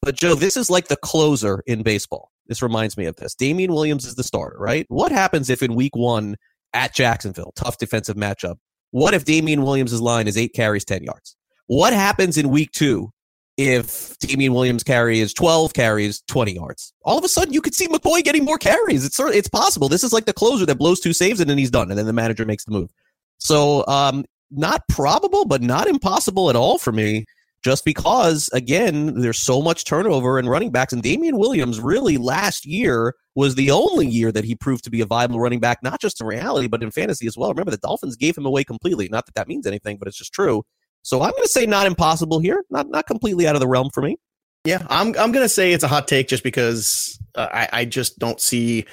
but Joe, this is like the closer in baseball. This reminds me of this. Damien Williams is the starter, right? What happens if in week one at Jacksonville, tough defensive matchup, what if Damien Williams' line is eight carries, 10 yards? What happens in week two if Damien Williams carry is 12 carries, 20 yards? All of a sudden, you could see McCoy getting more carries. It's it's possible. This is like the closer that blows two saves and then he's done, and then the manager makes the move. So, um, not probable, but not impossible at all for me. Just because, again, there's so much turnover in running backs, and Damien Williams really last year was the only year that he proved to be a viable running back, not just in reality, but in fantasy as well. Remember, the Dolphins gave him away completely. Not that that means anything, but it's just true. So I'm going to say not impossible here, not not completely out of the realm for me. Yeah, I'm I'm going to say it's a hot take just because uh, I I just don't see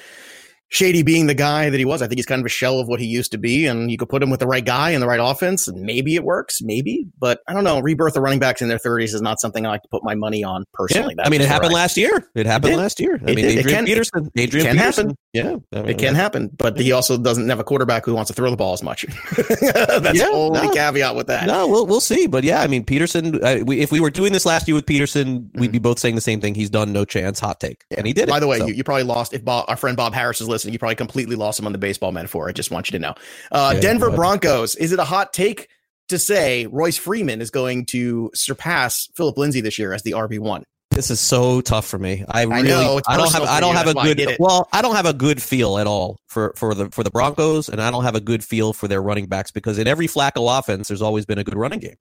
Shady being the guy that he was. I think he's kind of a shell of what he used to be, and you could put him with the right guy and the right offense, and maybe it works, maybe. But I don't know. Rebirth of running backs in their 30s is not something I like to put my money on personally. Yeah. I mean, it happened I, last year. It happened it last year. I it mean, did. Adrian it can, Peterson. Adrian it can Peterson. happen. Yeah, I mean, it can happen. But he also doesn't have a quarterback who wants to throw the ball as much. That's yeah, the only no, caveat with that. No, we'll we'll see. But yeah, I mean, Peterson. Uh, we, if we were doing this last year with Peterson, mm-hmm. we'd be both saying the same thing. He's done no chance. Hot take, and he did. By the way, so. you, you probably lost. If Bob, our friend Bob Harris is listening, you probably completely lost him on the baseball metaphor. I just want you to know. Uh, yeah, Denver Broncos. Is it a hot take to say Royce Freeman is going to surpass Philip Lindsay this year as the RB one? This is so tough for me. I really, I, know, I don't have, I don't have a good, well, I don't have a good feel at all for for the for the Broncos, and I don't have a good feel for their running backs because in every Flacco offense, there's always been a good running game.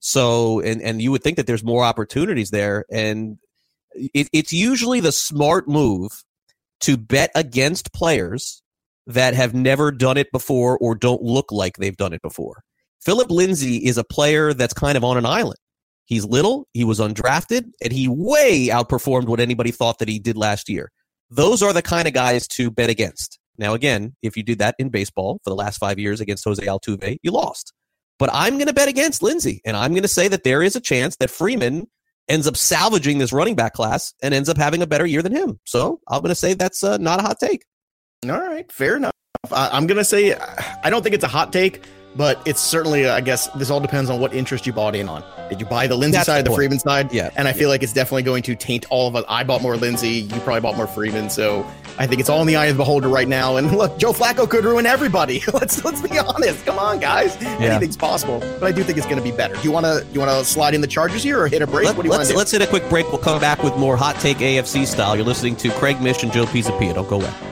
So, and and you would think that there's more opportunities there, and it, it's usually the smart move to bet against players that have never done it before or don't look like they've done it before. Philip Lindsay is a player that's kind of on an island. He's little, he was undrafted, and he way outperformed what anybody thought that he did last year. Those are the kind of guys to bet against. Now, again, if you did that in baseball for the last five years against Jose Altuve, you lost. But I'm going to bet against Lindsay, and I'm going to say that there is a chance that Freeman ends up salvaging this running back class and ends up having a better year than him. So I'm going to say that's uh, not a hot take. All right, fair enough. I, am going to say I don't think it's a hot take, but it's certainly, uh, I guess, this all depends on what interest you bought in on. Did you buy the Lindsay That's side, the, the Freeman side? Yeah. And I feel like it's definitely going to taint all of it. I bought more Lindsay. You probably bought more Freeman. So I think it's all in the eye of the beholder right now. And look, Joe Flacco could ruin everybody. let's let's be honest. Come on, guys. Yeah. Anything's possible. But I do think it's going to be better. Do you want to you want to slide in the Chargers here or hit a break? Let, what do you want to? Let's hit a quick break. We'll come back with more hot take AFC style. You're listening to Craig Mish and Joe Pisapia. Don't go away.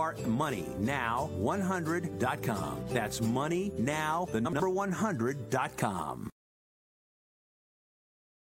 or moneynow100.com. That's moneynow, the number 100.com.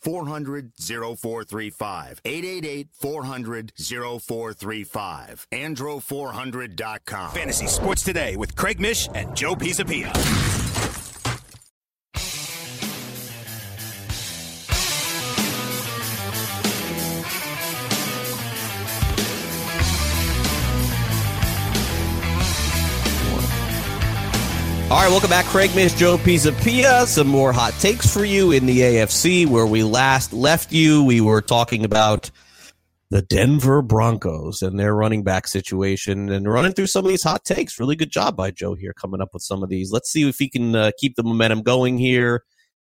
400 0435. 888 400 0435. Andro400.com. Fantasy Sports Today with Craig Mish and Joe Pisapia. All right, welcome back, Craig Mish, Joe Pisapia. Some more hot takes for you in the AFC, where we last left you. We were talking about the Denver Broncos and their running back situation and running through some of these hot takes. Really good job by Joe here coming up with some of these. Let's see if he can uh, keep the momentum going here.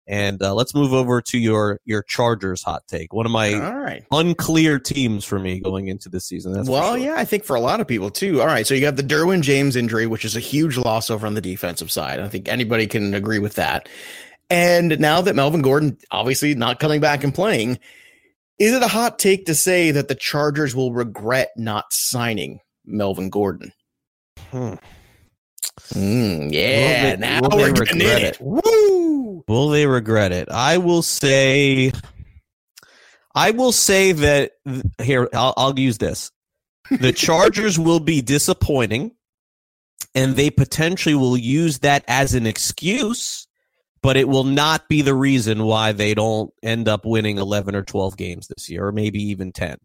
And uh, let's move over to your your Chargers hot take. One of my All right. unclear teams for me going into this season. That's well, sure. yeah, I think for a lot of people too. All right, so you have the Derwin James injury, which is a huge loss over on the defensive side. I think anybody can agree with that. And now that Melvin Gordon obviously not coming back and playing, is it a hot take to say that the Chargers will regret not signing Melvin Gordon? Hmm. Mm, yeah, Will they- now will we're in regret it. it? Woo! Will they regret it? I will say, I will say that here, I'll, I'll use this. The Chargers will be disappointing, and they potentially will use that as an excuse, but it will not be the reason why they don't end up winning 11 or 12 games this year, or maybe even 10.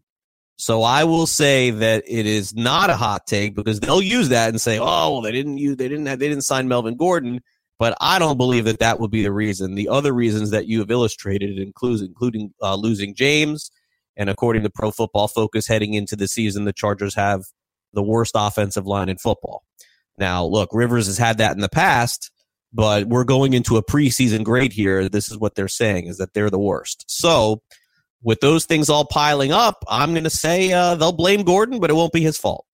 So I will say that it is not a hot take because they'll use that and say, "Oh, well, they didn't use, they didn't, have, they didn't sign Melvin Gordon." But I don't believe that that would be the reason. The other reasons that you have illustrated, includes including uh, losing James, and according to Pro Football Focus, heading into the season, the Chargers have the worst offensive line in football. Now, look, Rivers has had that in the past, but we're going into a preseason grade here. This is what they're saying is that they're the worst. So, with those things all piling up, I'm going to say uh, they'll blame Gordon, but it won't be his fault.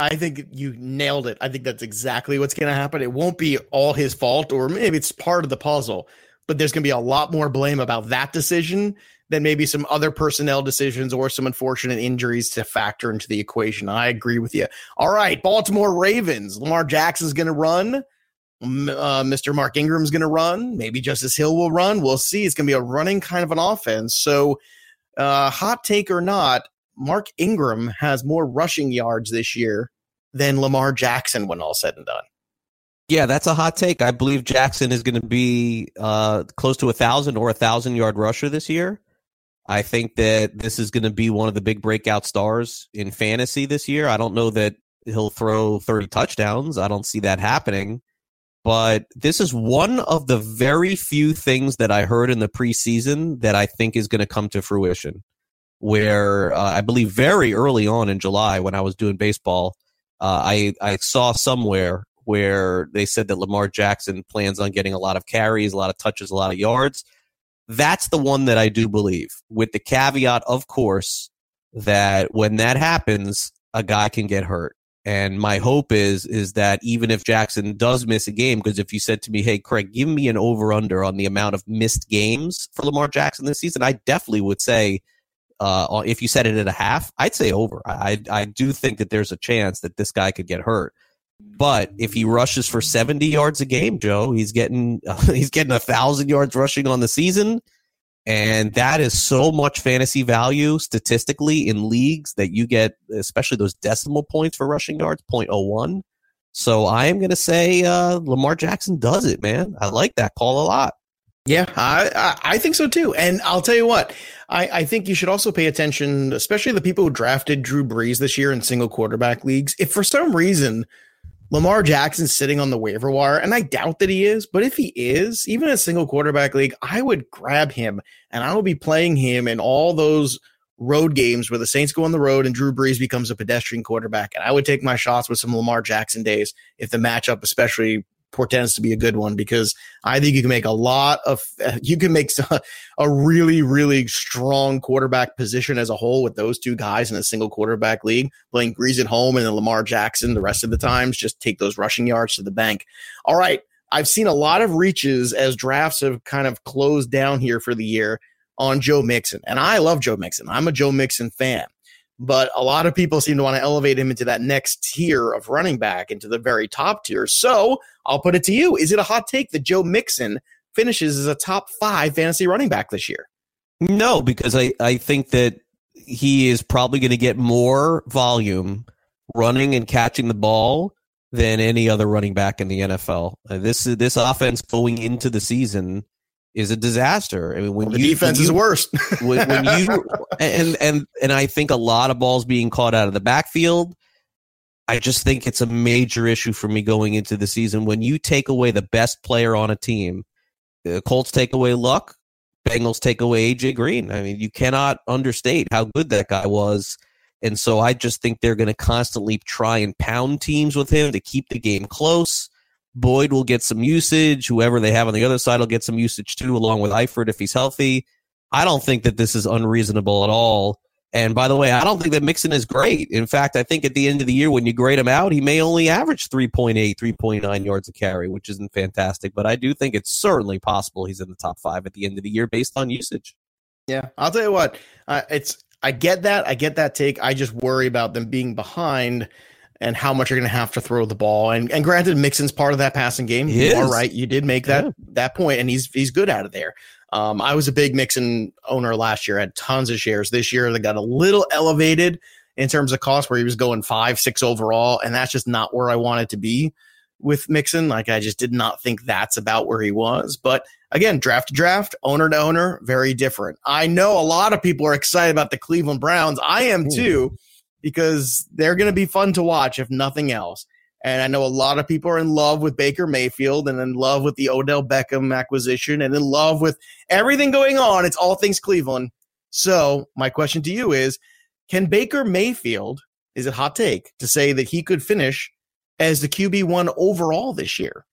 I think you nailed it. I think that's exactly what's going to happen. It won't be all his fault, or maybe it's part of the puzzle, but there's going to be a lot more blame about that decision than maybe some other personnel decisions or some unfortunate injuries to factor into the equation. I agree with you. All right, Baltimore Ravens. Lamar Jackson's going to run. Uh, Mr. Mark Ingram's going to run. Maybe Justice Hill will run. We'll see. It's going to be a running kind of an offense. So, uh, hot take or not, Mark Ingram has more rushing yards this year than Lamar Jackson when all said and done. Yeah, that's a hot take. I believe Jackson is going to be uh, close to a thousand or a thousand yard rusher this year. I think that this is going to be one of the big breakout stars in fantasy this year. I don't know that he'll throw 30 touchdowns. I don't see that happening. But this is one of the very few things that I heard in the preseason that I think is going to come to fruition. Where uh, I believe very early on in July, when I was doing baseball, uh, I I saw somewhere where they said that Lamar Jackson plans on getting a lot of carries, a lot of touches, a lot of yards. That's the one that I do believe, with the caveat, of course, that when that happens, a guy can get hurt. And my hope is is that even if Jackson does miss a game, because if you said to me, "Hey, Craig, give me an over under on the amount of missed games for Lamar Jackson this season," I definitely would say, uh, if you set it at a half, I'd say over. I I do think that there's a chance that this guy could get hurt. But if he rushes for 70 yards a game, Joe, he's getting he's getting a thousand yards rushing on the season, and that is so much fantasy value statistically in leagues that you get, especially those decimal points for rushing yards, 0.01. So I am going to say uh, Lamar Jackson does it, man. I like that call a lot. Yeah, I, I, think so too. And I'll tell you what, I, I think you should also pay attention, especially the people who drafted Drew Brees this year in single quarterback leagues. If for some reason Lamar Jackson sitting on the waiver wire, and I doubt that he is, but if he is, even a single quarterback league, I would grab him and I will be playing him in all those road games where the Saints go on the road and Drew Brees becomes a pedestrian quarterback. And I would take my shots with some Lamar Jackson days if the matchup, especially portends to be a good one because I think you can make a lot of you can make a really really strong quarterback position as a whole with those two guys in a single quarterback league playing Brees at home and then Lamar Jackson the rest of the times just take those rushing yards to the bank. All right, I've seen a lot of reaches as drafts have kind of closed down here for the year on Joe Mixon. And I love Joe Mixon. I'm a Joe Mixon fan. But a lot of people seem to want to elevate him into that next tier of running back, into the very top tier. So I'll put it to you. Is it a hot take that Joe Mixon finishes as a top five fantasy running back this year? No, because I, I think that he is probably going to get more volume running and catching the ball than any other running back in the NFL. Uh, this this offense going into the season is a disaster. I mean, when well, you, defense when you, is worse. when, when you and and and I think a lot of balls being caught out of the backfield. I just think it's a major issue for me going into the season. When you take away the best player on a team, the Colts take away Luck, Bengals take away AJ Green. I mean, you cannot understate how good that guy was. And so I just think they're going to constantly try and pound teams with him to keep the game close. Boyd will get some usage. Whoever they have on the other side will get some usage too, along with Eifert if he's healthy. I don't think that this is unreasonable at all. And by the way, I don't think that Mixon is great. In fact, I think at the end of the year, when you grade him out, he may only average 3.8, 3.9 yards a carry, which isn't fantastic. But I do think it's certainly possible he's in the top five at the end of the year based on usage. Yeah, I'll tell you what. Uh, it's I get that. I get that take. I just worry about them being behind and how much you're going to have to throw the ball. And and granted, Mixon's part of that passing game. He you are right. You did make that Yeah. that point, and he's he's good out of there. Um, I was a big Mixon owner last year. Had tons of shares. This year, they got a little elevated in terms of cost, where he was going five, six overall, and that's just not where I wanted to be with Mixon. Like I just did not think that's about where he was. But again, draft to draft, owner to owner, very different. I know a lot of people are excited about the Cleveland Browns. I am too, because they're going to be fun to watch if nothing else. And I know a lot of people are in love with Baker Mayfield and in love with the Odell Beckham acquisition and in love with everything going on. It's all things Cleveland. So my question to you is, can Baker Mayfield, is it hot take to say that he could finish as the QB one overall this year?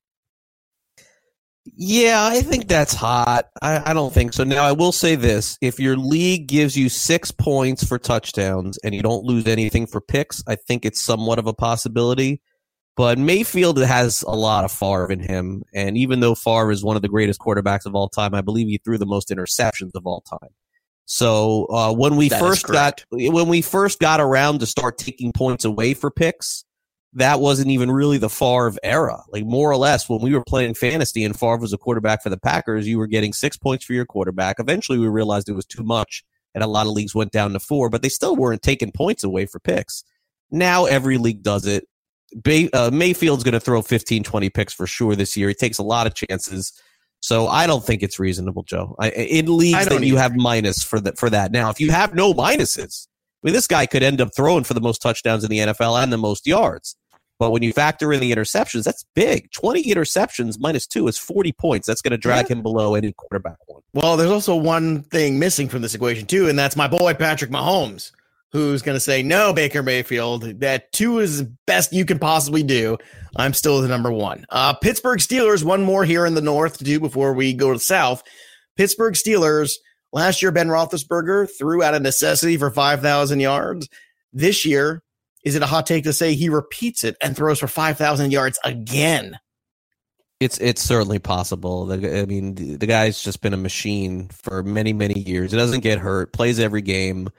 Yeah, I think that's hot. I, I don't think so. Now, I will say this if your league gives you six points for touchdowns and you don't lose anything for picks, I think it's somewhat of a possibility. But Mayfield has a lot of Favre in him. And even though Favre is one of the greatest quarterbacks of all time, I believe he threw the most interceptions of all time. So uh, when we That first got when we first got around to start taking points away for picks, that wasn't even really the Favre era. Like more or less, when we were playing fantasy and Favre was a quarterback for the Packers, you were getting six points for your quarterback. Eventually, we realized it was too much, and a lot of leagues went down to four, but they still weren't taking points away for picks. Now every league does it. Bay, uh, Mayfield's going to throw 15, 20 picks for sure this year. He takes a lot of chances. So I don't think it's reasonable, Joe. I, in leagues that you have minus for that for that. Now, if you have no minuses, I mean, this guy could end up throwing for the most touchdowns in the NFL and the most yards. But when you factor in the interceptions, that's big. 20 interceptions minus two is 40 points. That's going to drag him below any quarterback one. Well, there's also one thing missing from this equation too, and that's my boy Patrick Mahomes, who's going to say no, Baker Mayfield. That two is the best you can possibly do. I'm still the number one. Uh, Pittsburgh Steelers, one more here in the north to do before we go to the south. Pittsburgh Steelers. Last year, Ben Roethlisberger threw out of necessity for 5,000 yards. This year, is it a hot take to say he repeats it and throws for 5,000 yards again? It's it's certainly possible. The, I mean, the, the guy's just been a machine for many many years. He doesn't get hurt. Plays every game.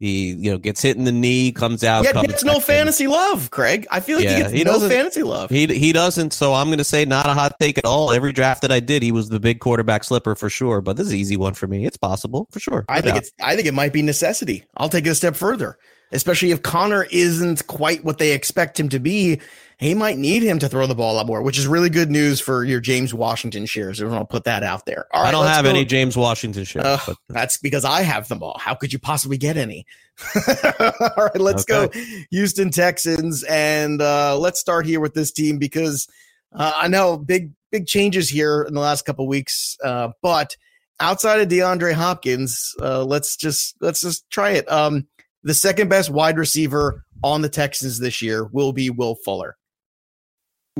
He you know gets hit in the knee, comes out. Yet comes gets no back in. fantasy love, Craig. I feel like he gets no doesn't- fantasy love. He he doesn't. So I'm going to say not a hot take at all. Every draft that I did, he was the big quarterback slipper for sure. But this is an easy one for me. It's possible for sure. I No think doubt. it's I think it might be necessity. I'll take it a step further. especially if Connor isn't quite what they expect him to be. He might need him to throw the ball a lot more, which is really good news for your James Washington shares. I'll put that out there. All right, I don't have go. any James Washington shares. Uh, but. That's because I have them all. How could you possibly get any? all right, let's okay. go Houston Texans, and uh, let's start here with this team because uh, I know big big changes here in the last couple weeks, uh, but outside of DeAndre Hopkins, uh, let's just let's just try it. Um, the second best wide receiver on the Texans this year will be Will Fuller.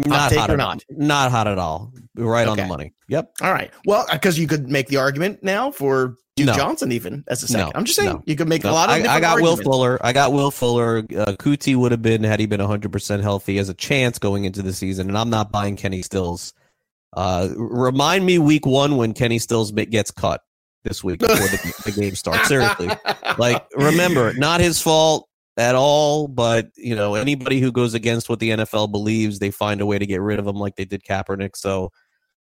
Not hot, or not? Not hot at all. Right okay. on the money. Yep. All right. Well, because you could make the argument now for Duke no. Johnson even as a second. No. I'm just saying no. you could make a lot of. I, I got arguments. Will Fuller. I got Will Fuller. Uh, Coutee would have been had he been 100 percent healthy as a chance going into the season, and I'm not buying Kenny Stills. Uh, remind me week one when Kenny Stills gets cut this week before the, the game starts. Seriously, like remember, not his fault at all. But you know, anybody who goes against what the NFL believes, they find a way to get rid of them, like they did Kaepernick. So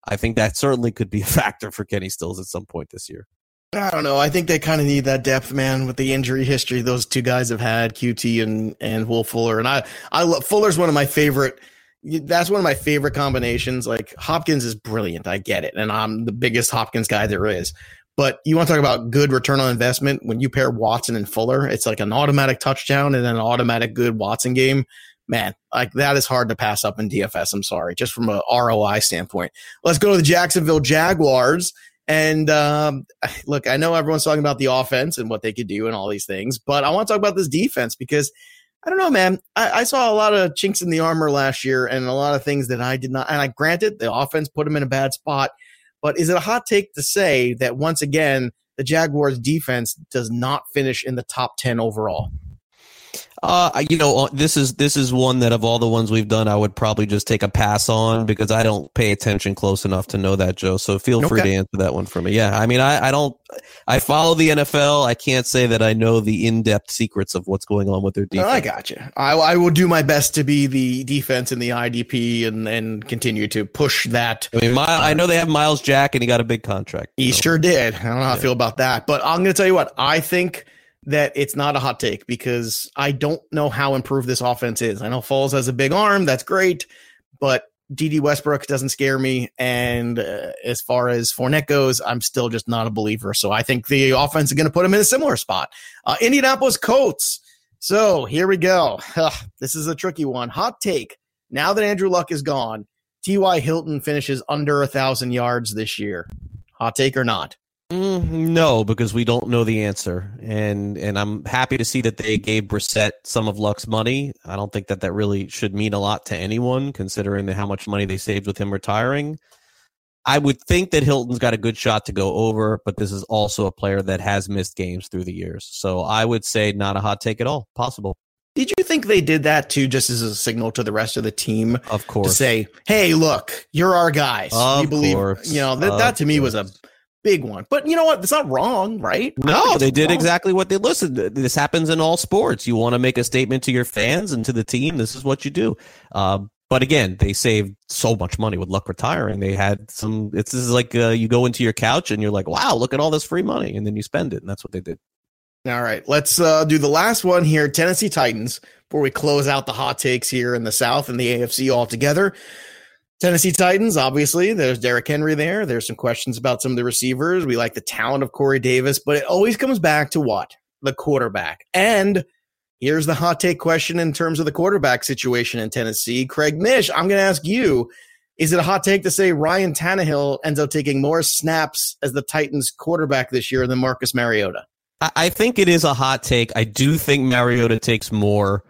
I think that certainly could be a factor for Kenny Stills at some point this year. I don't know. I think they kind of need that depth, man, with the injury history those two guys have had, Coutee and and Will Fuller. And I I love Fuller's one of my favorite. That's one of my favorite combinations. Like Hopkins is brilliant. I get it, and I'm the biggest Hopkins guy there is. But you want to talk about good return on investment when you pair Watson and Fuller, it's like an automatic touchdown and an automatic good Watson game. Man, like that is hard to pass up in DFS. I'm sorry, just from a ROI standpoint. Let's go to the Jacksonville Jaguars. And um, look, I know everyone's talking about the offense and what they could do and all these things, but I want to talk about this defense because I don't know, man. I, I, saw a lot of chinks in the armor last year and a lot of things that I did not. And I granted the offense put them in a bad spot, but is it a hot take to say that once again, the Jaguars defense does not finish in the top 10 overall? Uh, you know, uh, this is this is one that of all the ones we've done, I would probably just take a pass on because I don't pay attention close enough to know that, Joe. So feel okay. free to answer that one for me. Yeah, I mean, I, I don't, I follow the NFL. I can't say that I know the in depth secrets of what's going on with their defense. No, I got you. I, I will do my best to be the defense in the IDP and and continue to push that. I mean, my, I know they have Myles Jack and he got a big contract. He so. sure did. I don't know how yeah. I feel about that, but I'm going to tell you what I think that it's not a hot take because I don't know how improved this offense is. I know Foles has a big arm, that's great, but Dede Westbrook doesn't scare me. And uh, as far as Fournette goes, I'm still just not a believer. So I think the offense is going to put him in a similar spot. Uh, Indianapolis Colts. So here we go. Ugh, this is a tricky one. Hot take. Now that Andrew Luck is gone, T.Y. Hilton finishes under a thousand yards this year. Hot take or not? Mm, no, because we don't know the answer, and and I'm happy to see that they gave Brissett some of Luck's money. I don't think that that really should mean a lot to anyone, considering the, how much money they saved with him retiring. I would think that Hilton's got a good shot to go over, but this is also a player that has missed games through the years. So I would say not a hot take at all. Possible. Did you think they did that too, just as a signal to the rest of the team? Of course. To say, hey, look, you're our guys. Of we believe, course. you know, that, that to me was a big one. But you know what? It's not wrong, right? No, they did wrong. exactly what they listened. To. This happens in all sports. You want to make a statement to your fans and to the team. This is what you do. Um, but again, they saved so much money with Luck retiring. They had some. It's this is like uh, you go into your couch and you're like, "Wow, look at all this free money," and then you spend it, and that's what they did. All right, let's uh, do the last one here. Tennessee Titans before we close out the hot takes here in the South and the AFC altogether. Tennessee Titans, obviously, there's Derrick Henry there. There's some questions about some of the receivers. We like the talent of Corey Davis, but it always comes back to what? The quarterback. And here's the hot take question in terms of the quarterback situation in Tennessee. Craig Mish, I'm going to ask you is it a hot take to say Ryan Tannehill ends up taking more snaps as the Titans quarterback this year than Marcus Mariota? I think it is a hot take. I do think Mariota takes more,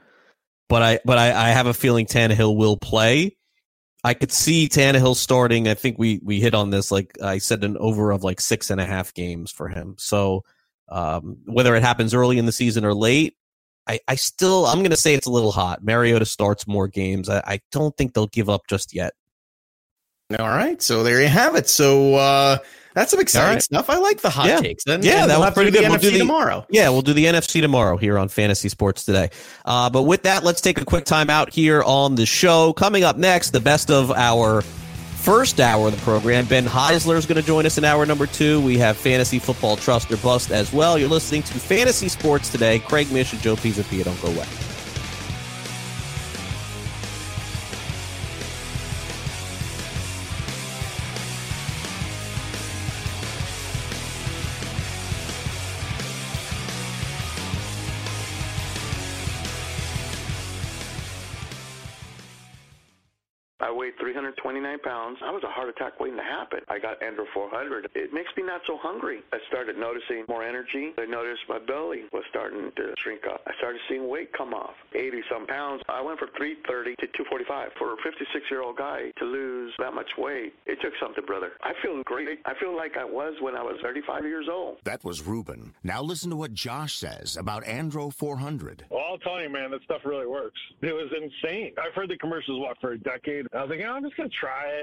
but I but I, I have a feeling Tannehill will play. I could see Tannehill starting. I think we we hit on this. Like I said, an over of like six and a half games for him. So um, whether it happens early in the season or late, I, I still I'm going to say it's a little hot. Mariota starts more games. I, I don't think they'll give up just yet. All right, so there you have it. So uh, that's some exciting right. stuff. I like the hot yeah. takes. Then yeah, that was pretty good. We'll do the NFC tomorrow. Yeah, we'll do the NFC tomorrow here on Fantasy Sports today. Uh, but with that, let's take a quick time out here on the show. Coming up next, the best of our first hour of the program. Ben Heisler is going to join us in hour number two. We have Fantasy Football Trust or Bust as well. You're listening to Fantasy Sports today. Craig Mish and Joe Pisapia. Don't go away. Pounds. I was a heart attack waiting to happen. I got Andro 400. It makes me not so hungry. I started noticing more energy. I noticed my belly was starting to shrink up. I started seeing weight come off, 80 some pounds. I went from 330 to 245. For a 56 year old guy to lose that much weight, it took something, brother. I feel great. I feel like I was when I was 35 years old. That was Ruben. Now listen to what Josh says about Andro 400. Well, I'll tell you, man, that stuff really works. It was insane. I've heard the commercials what for a decade. I was like, oh, I'm just gonna try it.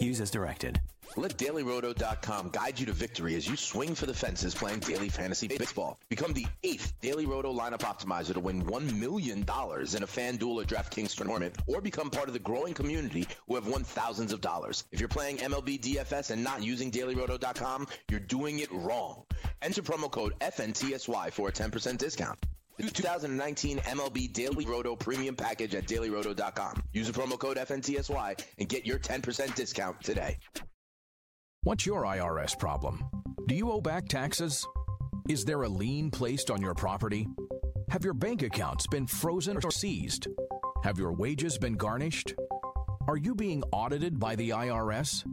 Use as directed. Let DailyRoto.com guide you to victory as you swing for the fences playing daily fantasy baseball. Become the eighth Daily Roto lineup optimizer to win $1 million in a FanDuel or DraftKings tournament, or become part of the growing community who have won thousands of dollars. If you're playing MLB DFS and not using DailyRoto.com, you're doing it wrong. Enter promo code FNTSY for a 10% discount. The 2019 MLB Daily Roto Premium Package at DailyRoto.com. Use the promo code FNTSY and get your 10% discount today. What's your IRS problem? Do you owe back taxes? Is there a lien placed on your property? Have your bank accounts been frozen or seized? Have your wages been garnished? Are you being audited by the IRS?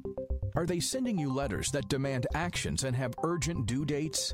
Are they sending you letters that demand actions and have urgent due dates?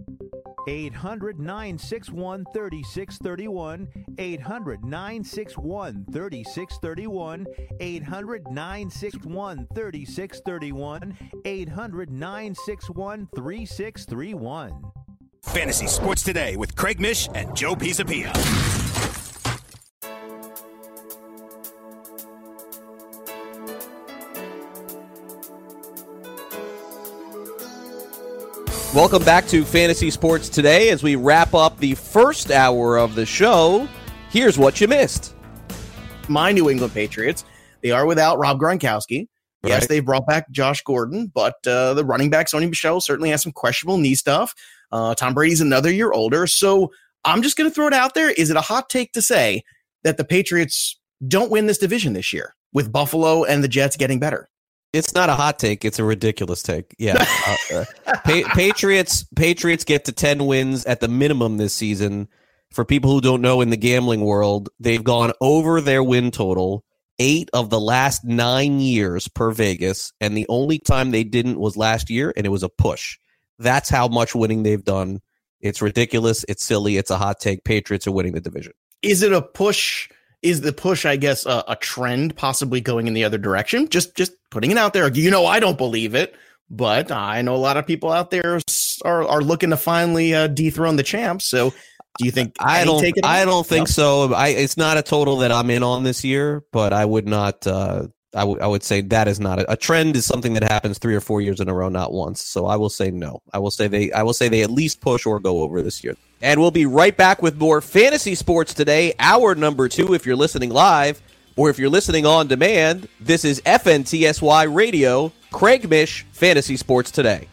800 961 3631. 800 961 3631. 800 961 3631. 800 961 3631. Fantasy Sports Today with Craig Mish and Joe Pisapia. Welcome back to Fantasy Sports Today as we wrap up the first hour of the show. Here's what you missed. My New England Patriots, they are without Rob Gronkowski. Yes, they brought back Josh Gordon, but uh, the running back Sony Michel certainly has some questionable knee stuff. Uh, Tom Brady's another year older, so I'm just going to throw it out there. Is it a hot take to say that the Patriots don't win this division this year with Buffalo and the Jets getting better? It's not a hot take; it's a ridiculous take. Yeah, uh, uh, pa- Patriots Patriots get to ten wins at the minimum this season. For people who don't know, in the gambling world, they've gone over their win total eight of the last nine years per Vegas, and the only time they didn't was last year, and it was a push. That's how much winning they've done. It's ridiculous. It's silly. It's a hot take. Patriots are winning the division. Is it a push? Is the push, I guess, a, a trend possibly going in the other direction? Just just putting it out there. You know, I don't believe it, but I know a lot of people out there are, are looking to finally uh, dethrone the champs. So, do you think I don't. take it I don't think No? so. I. It's not a total that I'm in on this year, but I would not. Uh, I would. I would say that is not a, a trend. Is something that happens three or four years in a row, not once. So I will say no. I will say they. I will say they at least push or go over this year. And we'll be right back with more fantasy sports today, hour number two, if you're listening live, or if you're listening on demand. This is FNTSY Radio, Craig Mish, Fantasy Sports Today.